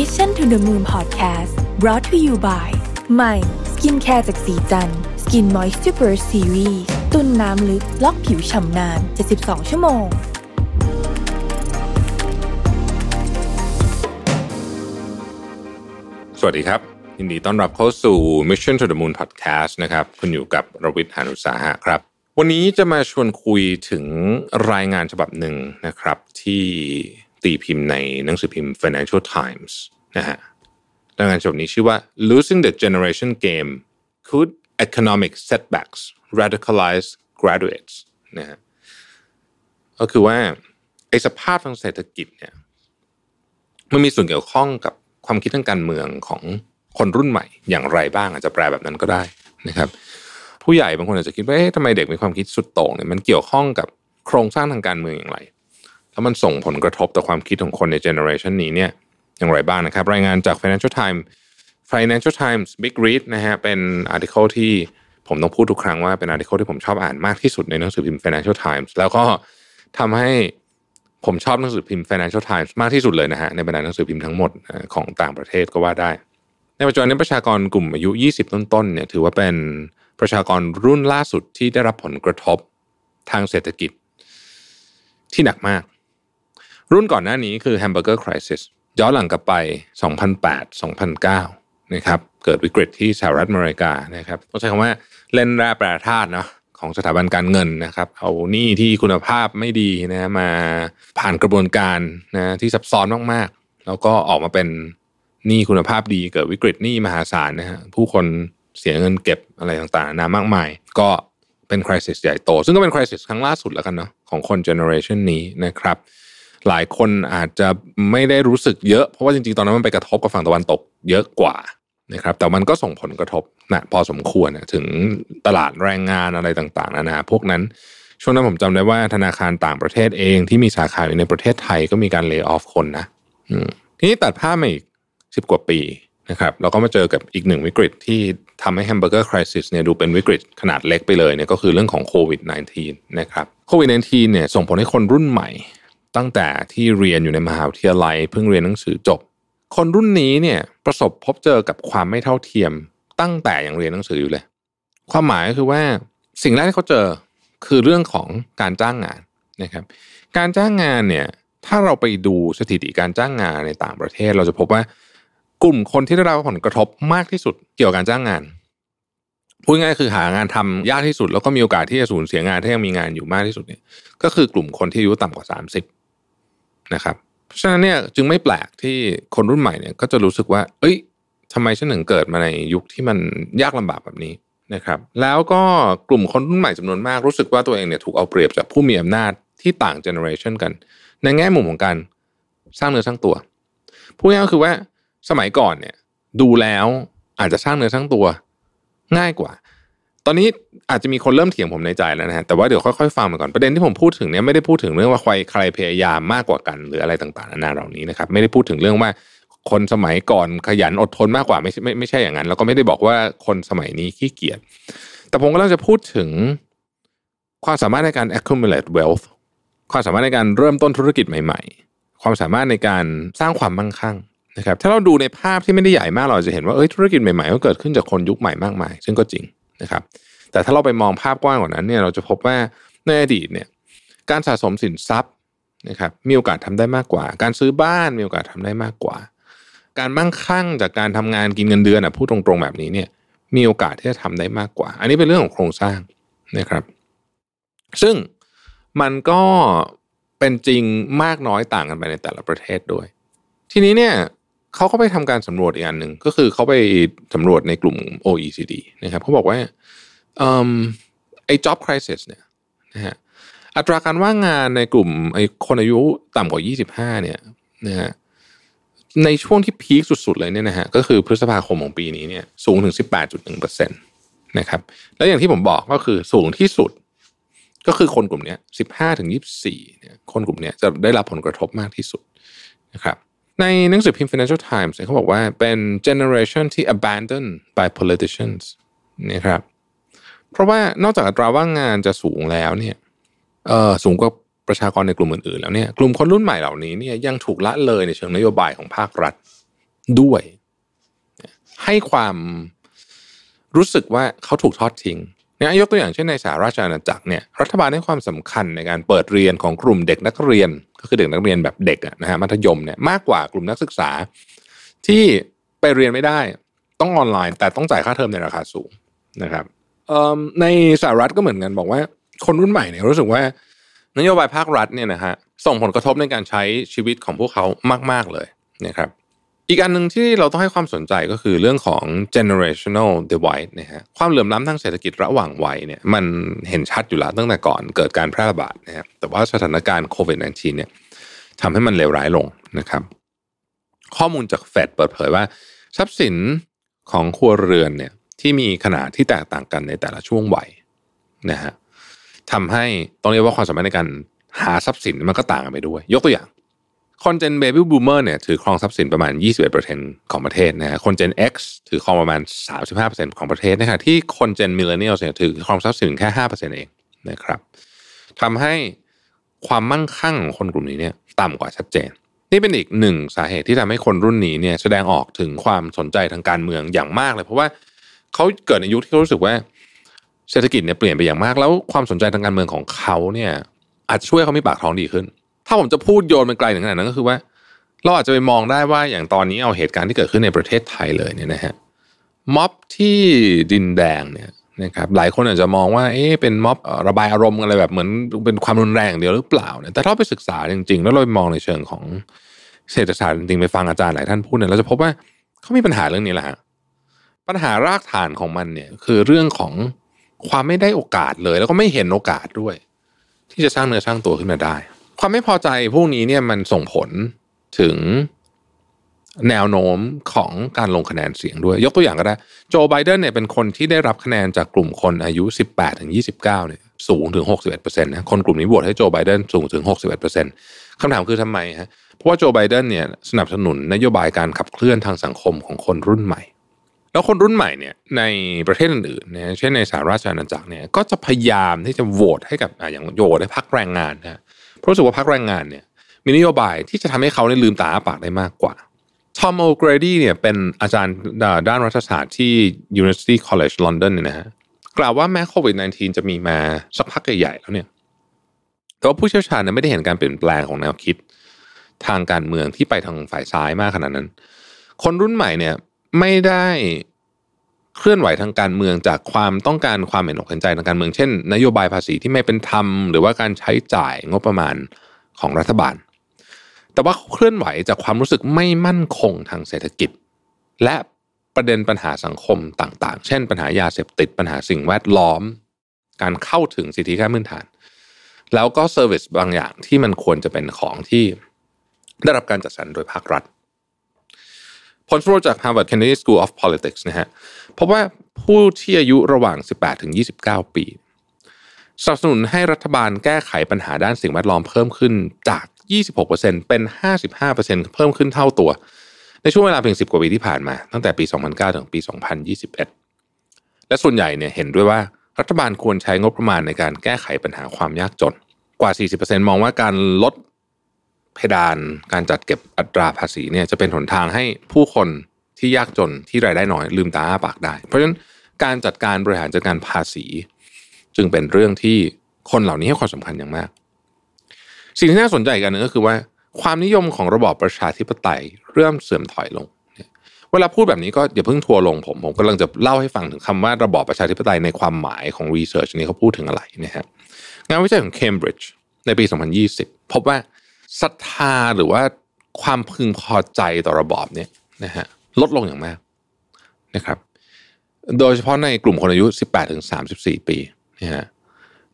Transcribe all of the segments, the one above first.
Mission to the Moon Podcast brought to you by ใหม่ skincare จากศรีจันทร์ Skin Moist Super Series ตุนน้ำลึก ล็อกผิวฉ่ำนาน 72 ชั่วโมง สวัสดีครับ ยินดีต้อนรับเข้าสู่ Mission to the Moon Podcast นะครับ คุณอยู่กับรวิศ หาญอุตสาหะครับ วันนี้จะมาชวนคุยถึงรายงานฉบับหนึ่งนะครับที่ ตีพิมพ์ในหนังสือพิมพ์ Financial Times นะฮะรายงานฉบับนี้ชื่อว่า Losing the Generation Game Could Economic Setbacks Radicalize Graduates นะฮะก็คือว่าไอ้สภาพทางเศรษฐกิจเนี่ยมันมีส่วนเกี่ยวข้องกับความคิดทางการเมืองของคนรุ่นใหม่อย่างไรบ้างอาจจะแปลแบบนั้นก็ได้นะครับ ผู้ใหญ่บางคนอาจจะคิดว่าเอ๊ะทำไมเด็กมีความคิดสุดโต่งเนี่ยมันเกี่ยวข้องกับโครงสร้างทางการเมืองอย่างไร แล้วมันส่งผลกระทบต่อความคิดของคนใน generation นี้เนี่ยอย่างไรบ้างนะครับ รายงานจาก Financial Times Financial Times Big Read นะฮะเป็น article ที่ผมต้องพูดทุกครั้งว่าเป็น article ที่ผมชอบอ่านมากที่สุดในหนังสือพิมพ์ Financial Times แล้วก็ทำให้ผมชอบหนังสือพิมพ์ Financial Times มากที่สุดเลยนะฮะในบรรดาหนังสือพิมพ์ทั้งหมดของต่างประเทศก็ว่าได้ ในปัจจุบันนี้ประชากรกลุ่มอายุ 20 ต้นๆเนี่ยถือว่าเป็นประชากรรุ่นล่าสุดที่ได้รับผลกระทบทางเศรษฐกิจที่หนักมาก รุ่นก่อนหน้านี้คือ Hamburger Crisis ย้อนหลังกลับไป 2008-2009 นะครับ เกิดวิกฤตที่สหรัฐอเมริกานะครับต้องใช้คำว่าเล่นแร่แปรธาตุเนาะของสถาบันการเงินนะครับ เอาหนี้ที่คุณภาพไม่ดีนะมาผ่านกระบวนการนะที่ซับซ้อนมากๆ แล้วก็ออกมาเป็นหนี้คุณภาพดีเกิดวิกฤตหนี้มหาศาลนะฮะผู้คนเสียเงินเก็บอะไรต่างๆนามากมาย ก็เป็นคริสิสใหญ่โต ซึ่งก็เป็นคริสิสครั้งล่าสุดแล้วกันเนาะของคนเจเนอเรชันนี้นะครับ หลายคนอาจจะไม่ได้รู้สึกเยอะ เพราะว่าจริงๆ ตอนนั้นมันไปกระทบกับฝั่งตะวันตกเยอะกว่านะครับแต่มันก็ส่งผลกระทบนะพอสมควรนะถึงตลาดแรงงานอะไรต่างๆนานาพวกนั้น ช่วงนั้นผมจำได้ว่าธนาคารต่างประเทศเองที่มีสาขาอยู่ในประเทศไทยก็มีการเลิกออฟคนนะทีนี้ตัดภาพมาอีกสิบกว่าปีนะครับเราก็มาเจอกับอีกหนึ่งวิกฤตที่ทำให้แฮมเบอร์เกอร์คริสิสเนี่ยดูเป็นวิกฤตขนาดเล็กไปเลยเนี่ยก็คือเรื่องของโควิด -19 นะครับโควิด -19 เนี่ยส่งผลให้คนรุ่นใหม่ ตั้งแต่ที่เรียนอยู่ในมหาวิทยาลัย เพิ่งเรียนหนังสือจบ คนรุ่นนี้เนี่ยประสบพบเจอกับความไม่เท่าเทียม ตั้งแต่ยังเรียนหนังสืออยู่เลย ความหมายก็คือว่าสิ่งแรกที่เขาเจอคือเรื่องของการจ้างงานนะครับ การจ้างงานเนี่ยถ้าเราไปดูสถิติการจ้างงานในต่างประเทศ เราจะพบว่ากลุ่มคนที่ได้รับผลกระทบมากที่สุดเกี่ยวกับการจ้างงานพูดง่ายคือหางานทำยากที่สุด แล้วก็มีโอกาสที่จะสูญเสียงานถ้ายังมีงานอยู่มากที่สุดเนี่ยก็คือกลุ่มคนที่อายุต่ำกว่าสามสิบ นะครับเพราะฉะนั้นเนี่ยจึงไม่แปลกที่คนรุ่นใหม่เนี่ยก็จะรู้สึกว่า เอ้ยทำไมฉันถึงเกิดมาในยุคที่มันยากลำบากแบบนี้นะครับ แล้วก็กลุ่มคนรุ่นใหม่จำนวนมากรู้สึกว่าตัวเองเนี่ยถูกเอาเปรียบจากผู้มีอำนาจที่ต่างเจเนอเรชันกัน ในแง่มุมของการสร้างเนื้อสร้างตัวพูดง่ายก็คือว่าสมัยก่อนเนี่ย ดูแล้วอาจจะสร้างเนื้อสร้างตัวง่ายกว่า ตอนนี้อาจจะมีคนเริ่มเถียงผมในใจแล้วนะฮะแต่ว่าเดี๋ยวค่อยๆฟังมาก่อนประเด็นที่ผมพูดถึงเนี่ยไม่ได้พูดถึงเรื่องว่าใครใครพยายามมากกว่ากันหรืออะไรต่างๆนานาเหล่านี้นะครับไม่ได้พูดถึงเรื่องว่าคนสมัยก่อนขยันอดทนมากกว่าไม่ไม่ไม่ใช่อย่างนั้น แล้วก็ไม่ได้บอกว่าคนสมัยนี้ขี้เกียจแต่ผมก็ต้องจะพูดถึงความสามารถในการ accumulate wealth ความสามารถในการเริ่มต้นธุรกิจใหม่ ๆ ความสามารถในการสร้างความมั่งคั่งนะครับถ้าเราดูในภาพที่ไม่ได้ใหญ่มากเราจะเห็นว่าเอ้ยธุรกิจใหม่ๆก็เกิดขึ้นจากคนยุคใหม่มากมาย ซึ่งก็จริง นะครับ แต่ถ้าเราไปมองภาพกว้างกว่านั้นเนี่ยเราจะพบว่าในอดีตเนี่ยการสะสมสินทรัพย์นะครับมีโอกาสทำได้มากกว่า การซื้อบ้านมีโอกาสทำได้มากกว่า การมั่งคั่งจากการทำงานกินเงินเดือนอะพูดตรงๆแบบนี้เนี่ยมีโอกาสที่จะทำได้มากกว่า อันนี้เป็นเรื่องของโครงสร้างนะครับ ซึ่งมันก็เป็นจริงมากน้อยต่างกันไปในแต่ละประเทศด้วย ทีนี้เนี่ย เขาก็ไปทำการสำรวจอีกอันหนึ่งก็คือเขาไปสำรวจในกลุ่ม OECD นะครับเขาบอกว่าไอ้ job crisis เนี่ยนะฮะอัตราการว่างงานในกลุ่มไอ้คนอายุต่ำกว่า 25 เนี่ยนะฮะในช่วงที่พีคสุดๆเลยเนี่ยนะฮะก็คือพฤษภาคมของปีนี้เนี่ยสูงถึง 18.1%นะครับแล้วอย่างที่ผมบอกก็คือสูงที่สุด ก็คือคนกลุ่มนี้15ถึง24เนี่ยคนกลุ่มนี้จะได้รับผลกระทบมากที่สุดนะครับ ในหนังสือพิมพ์ Financial Times เขาบอกว่าเป็น generation ที่ abandoned by politicians นะครับ เพราะว่านอกจากอัตราว่างงานจะสูงแล้วเนี่ยเออสูงกว่าประชากรในกลุ่มอื่นๆแล้วเนี่ยกลุ่มคนรุ่นใหม่เหล่านี้เนี่ยยังถูกละเลยในเชิงนโยบายของภาครัฐด้วย ให้ความรู้สึกว่าเขาถูกทอดทิ้ง นี่ยยกตัวอย่างเช่นในสหราชอาณาจักรเนี่ยรัฐบาลให้ความสำคัญในการเปิดเรียนของกลุ่มเด็กนักเรียน ก็คือเด็กนักเรียนแบบเด็กนะฮะมัธยมเนี่ยมากกว่ากลุ่มนักศึกษา ที่ไปเรียนไม่ได้ต้องออนไลน์ แต่ต้องจ่ายค่าเทอมในราคาสูงนะครับในสหรัฐก็เหมือนกันบอกว่า คนรุ่นใหม่เนี่ยรู้สึกว่านโยบายภาครัฐเนี่ยนะฮะส่งผลกระทบในการใช้ชีวิตของพวกเขามาก ๆเลยนะครับ อีกอันหนึ่งที่เราต้องให้ความสนใจก็คือเรื่องของ generational divide นะฮะความเหลื่อมล้ำทางเศรษฐกิจระหว่างวัยเนี่ยมันเห็นชัดอยู่แล้วตั้งแต่ก่อนเกิดการแพร่ระบาดนะครับแต่ว่าสถานการณ์โควิด -19 เนี่ยทำให้มันเลวร้ายลงนะครับ ข้อมูลจากเฟดเปิดเผยว่า ทรัพย์สินของครัวเรือนเนี่ยที่มีขนาดที่แตกต่างกันในแต่ละช่วงวัยนะฮะทำให้ต้องเรียกว่าความสามารถในการหาทรัพย์สินมันก็ต่างกันไปด้วย ยกตัวอย่าง คน gen baby boomer เนี่ยถือครองทรัพย์สินประมาณ 21%ของประเทศนะฮะคนเจน X ถือครองประมาณ 35%ของประเทศนะครับที่คน gen millennial เนี่ยถือครองทรัพย์สินแค่ 5%เองนะครับทำให้ความมั่งคั่งของคนกลุ่มนี้เนี่ยต่ำกว่าชัดเจน นี่เป็นอีกหนึ่งสาเหตุที่ทำให้คนรุ่นนี้เนี่ยแสดงออกถึงความสนใจทางการเมืองอย่างมากเลย เพราะว่าเขาเกิดในยุคที่เขารู้สึกว่าเศรษฐกิจเนี่ยเปลี่ยนไปอย่างมาก แล้วความสนใจทางการเมืองของเขาเนี่ยอาจจะช่วยเขามีปากท้องดีขึ้น ถ้าผมจะพูดโยนมันไกลถึงขนาดนั้นก็คือว่า เราอาจจะไปมองได้ว่าอย่างตอนนี้เอาเหตุการณ์ที่เกิดขึ้นในประเทศไทยเลยเนี่ยนะฮะม็อบที่ดินแดงเนี่ยนะครับหลายคนอาจจะมองว่าเอ๊ะเป็นม็อบระบายอารมณ์อะไรแบบเหมือนเป็นความรุนแรงเดียวหรือเปล่าเนี่ยแต่ถ้าไปศึกษาจริง ๆ แล้วเราไปมองในเชิงของเศรษฐศาสตร์จริงๆไปฟังอาจารย์หลายท่านพูดเนี่ยเราจะพบว่าเขามีปัญหาเรื่องนี้แหละฮะปัญหารากฐานของมันเนี่ยคือเรื่องของความไม่ได้โอกาสเลย แล้วก็ไม่เห็นโอกาสด้วย ที่จะสร้างเนื้อสร้างตัวขึ้นมาได้ ความไม่พอใจพวกนี้เนี่ยมันส่งผลถึงแนวโน้มของการลงคะแนนเสียงด้วย ยกตัวอย่างก็ได้ โจไบเดนเนี่ยเป็นคนที่ได้รับคะแนนจากกลุ่มคนอายุ 18ถึง29เนี่ยสูงถึง 61%นะคนกลุ่มนี้โหวตให้โจไบเดนสูงถึง 61%คำถามคือทำไมฮะเพราะว่าโจไบเดนเนี่ยสนับสนุนนโยบายการขับเคลื่อนทางสังคมของคนรุ่นใหม่ แล้วคนรุ่นใหม่เนี่ยในประเทศอื่นๆเนี่ยเช่นในสหราชอาณาจักรเนี่ยก็จะพยายามที่จะโหวตให้กับอย่างโหวตให้พรรคแรงงานนะ เพราะรู้สึกว่าพรรคแรงงานเนี่ยมีนโยบายที่จะทำให้เขาได้ลืมตาอ้าปากได้มากกว่าทอมโอเกรดี้เนี่ยเป็นอาจารย์ด้านรัฐศาสตร์ที่ University College London เนี่ยนะฮะกล่าวว่าแม้โควิด -19 จะมีมาสักพักใหญ่ๆแล้วเนี่ยแต่ว่าผู้เชี่ยวชาญเนี่ยไม่ได้เห็นการเปลี่ยนแปลงของแนวคิด ทางการเมืองที่ไปทางฝ่ายซ้ายมากขนาดนั้น คนรุ่นใหม่เนี่ยไม่ได้ เคลื่อนไหวทางการเมืองจากความต้องการความเห็นอกเห็นใจทางการเมือง เช่น นโยบายภาษีที่ไม่เป็นธรรม หรือว่าการใช้จ่ายงบประมาณของรัฐบาล แต่ว่าเคลื่อนไหวจากความรู้สึกไม่มั่นคงทางเศรษฐกิจ และประเด็นปัญหาสังคมต่างๆ เช่น ปัญหายาเสพติดปัญหาสิ่งแวดล้อม การเข้าถึงสิทธิขั้นพื้นฐาน แล้วก็เซอร์วิสบางอย่างที่มันควรจะเป็นของที่ได้รับการจัดสรรโดยภาครัฐ ผลสำรวจจาก Harvard Kennedy School of Politics นะฮะพบว่าผู้ที่อายุระหว่าง 18 ถึง 29 ปีสนับสนุนให้รัฐบาลแก้ไขปัญหาด้านสิ่งแวดล้อมเพิ่มขึ้นจาก 26%เป็น 55%เพิ่มขึ้นเท่าตัว ในช่วงเวลาเพียง 10 กว่าปีที่ผ่านมา ตั้งแต่ปี 2009 ถึงปี 2021 และส่วนใหญ่เนี่ยเห็นด้วยว่ารัฐบาลควรใช้งบประมาณในการแก้ไขปัญหาความยากจน กว่า 40%มองว่าการลด เพดานการจัดเก็บอัตราภาษีเนี่ยจะเป็นหนทางให้ผู้คนที่ยากจนที่รายได้น้อยลืมตาอ้าปากได้ เพราะฉะนั้นการจัดการบริหารจัดการภาษี จึงเป็นเรื่องที่คนเหล่านี้ให้ความสำคัญอย่างมาก สิ่งที่น่าสนใจกันนึงก็คือว่าความนิยมของระบอบประชาธิปไตยเริ่มเสื่อมถอยลง เวลาพูดแบบนี้ก็อย่าเพิ่งทัวลงผม ผมกำลังจะเล่าให้ฟังถึงคำว่าระบอบประชาธิปไตยในความหมายของรีเสิร์ชนี้เขาพูดถึงอะไรนะครับงานวิจัยของเคมบริดจ์ในปี 2020 พบว่า ศรัทธาหรือว่าความพึงพอใจต่อระบอบเนี่ยนะฮะลดลงอย่างมากนะครับ โดยเฉพาะในกลุ่มคนอายุ 18ถึง34 ปีนะฮะ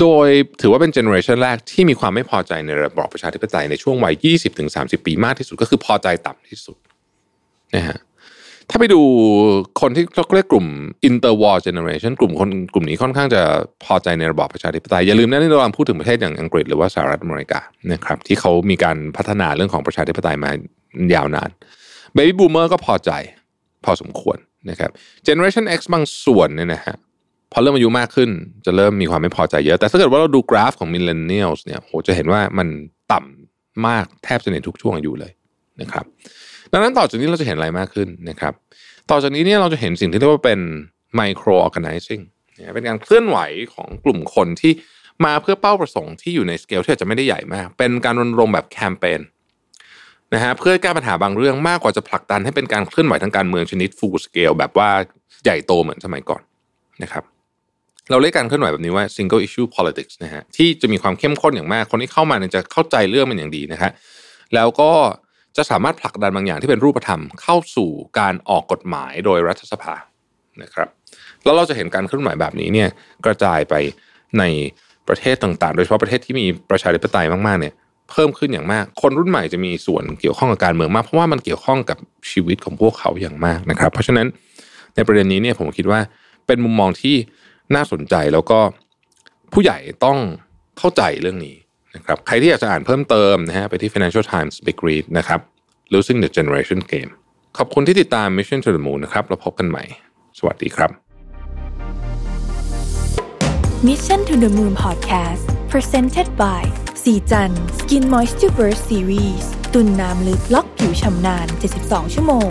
โดยถือว่าเป็นเจเนอเรชันแรกที่มีความไม่พอใจในระบอบประชาธิปไตยในช่วงวัย 20ถึง30 ปีมากที่สุดก็คือพอใจต่ำที่สุดนะฮะ ถ้าไปดูคนที่เราเรียกกลุ่ม interwar generation กลุ่มคนกลุ่มนี้ค่อนข้างจะพอใจในระบอบประชาธิปไตย อย่าลืมนะนี่เราพูดถึงประเทศอย่างอังกฤษหรือว่าสหรัฐอเมริกานะครับที่เขามีการพัฒนาเรื่องของประชาธิปไตยมายาวนาน baby boomer ก็พอใจพอสมควรนะครับ generation X บางส่วนเนี่ยนะฮะพอเริ่มอายุมากขึ้นจะเริ่มมีความไม่พอใจเยอะ แต่ถ้าเกิดว่าเราดูกราฟของ millennials เนี่ยโหจะเห็นว่ามันต่ำมากแทบจะในทุกช่วงอายุเลยนะครับ ดังนั้นต่อจากนี้เราจะเห็นอะไรมากขึ้นนะครับ ต่อจากนี้เนี่ยเราจะเห็นสิ่งที่เรียกว่าเป็น micro organizing เป็นการเคลื่อนไหวของกลุ่มคนที่มาเพื่อเป้าประสงค์ที่อยู่ในสเกลที่อาจจะไม่ได้ใหญ่มาก เป็นการรณรงค์แบบแคมเปญนะฮะเพื่อแก้ปัญหาบางเรื่องมากกว่าจะผลักดันให้เป็นการเคลื่อนไหวทางการเมืองชนิด full scale แบบว่าใหญ่โตเหมือนสมัยก่อนนะครับเราเรียกการเคลื่อนไหวแบบนี้ว่า single issue politics นะฮะที่จะมีความเข้มข้นอย่างมาก คนที่เข้ามาเนี่ยจะเข้าใจเรื่องมันอย่างดีนะฮะแล้วก็ จะสามารถผลักดันบางอย่างที่เป็นรูปธรรมเข้าสู่การออกกฎหมายโดยรัฐสภานะครับ แล้วเราจะเห็นการเคลื่อนไหวแบบนี้เนี่ยกระจายไปในประเทศต่างๆ โดยเฉพาะประเทศที่มีประชาธิปไตยมากๆเนี่ยเพิ่มขึ้นอย่างมาก คนรุ่นใหม่จะมีส่วนเกี่ยวข้องกับการเมืองมากเพราะว่ามันเกี่ยวข้องกับชีวิตของพวกเขาอย่างมากนะครับ เพราะฉะนั้นในประเด็นนี้เนี่ยผมคิดว่าเป็นมุมมองที่น่าสนใจแล้วก็ผู้ใหญ่ต้องเข้าใจเรื่องนี้ นะครับใครที่อยากจะอ่านเพิ่มเติมนะฮะไปที่ Financial Times Big Read นะครับ Losing the Generation Game ขอบคุณที่ติดตาม Mission to the Moon นะครับเราพบกันใหม่ สวัสดีครับ Mission to the Moon Podcast Presented by สีจัน Skin Moisture Burst Series ตุ่นน้ำลึกล็อกผิวชำนาน 72 ชั่วโมง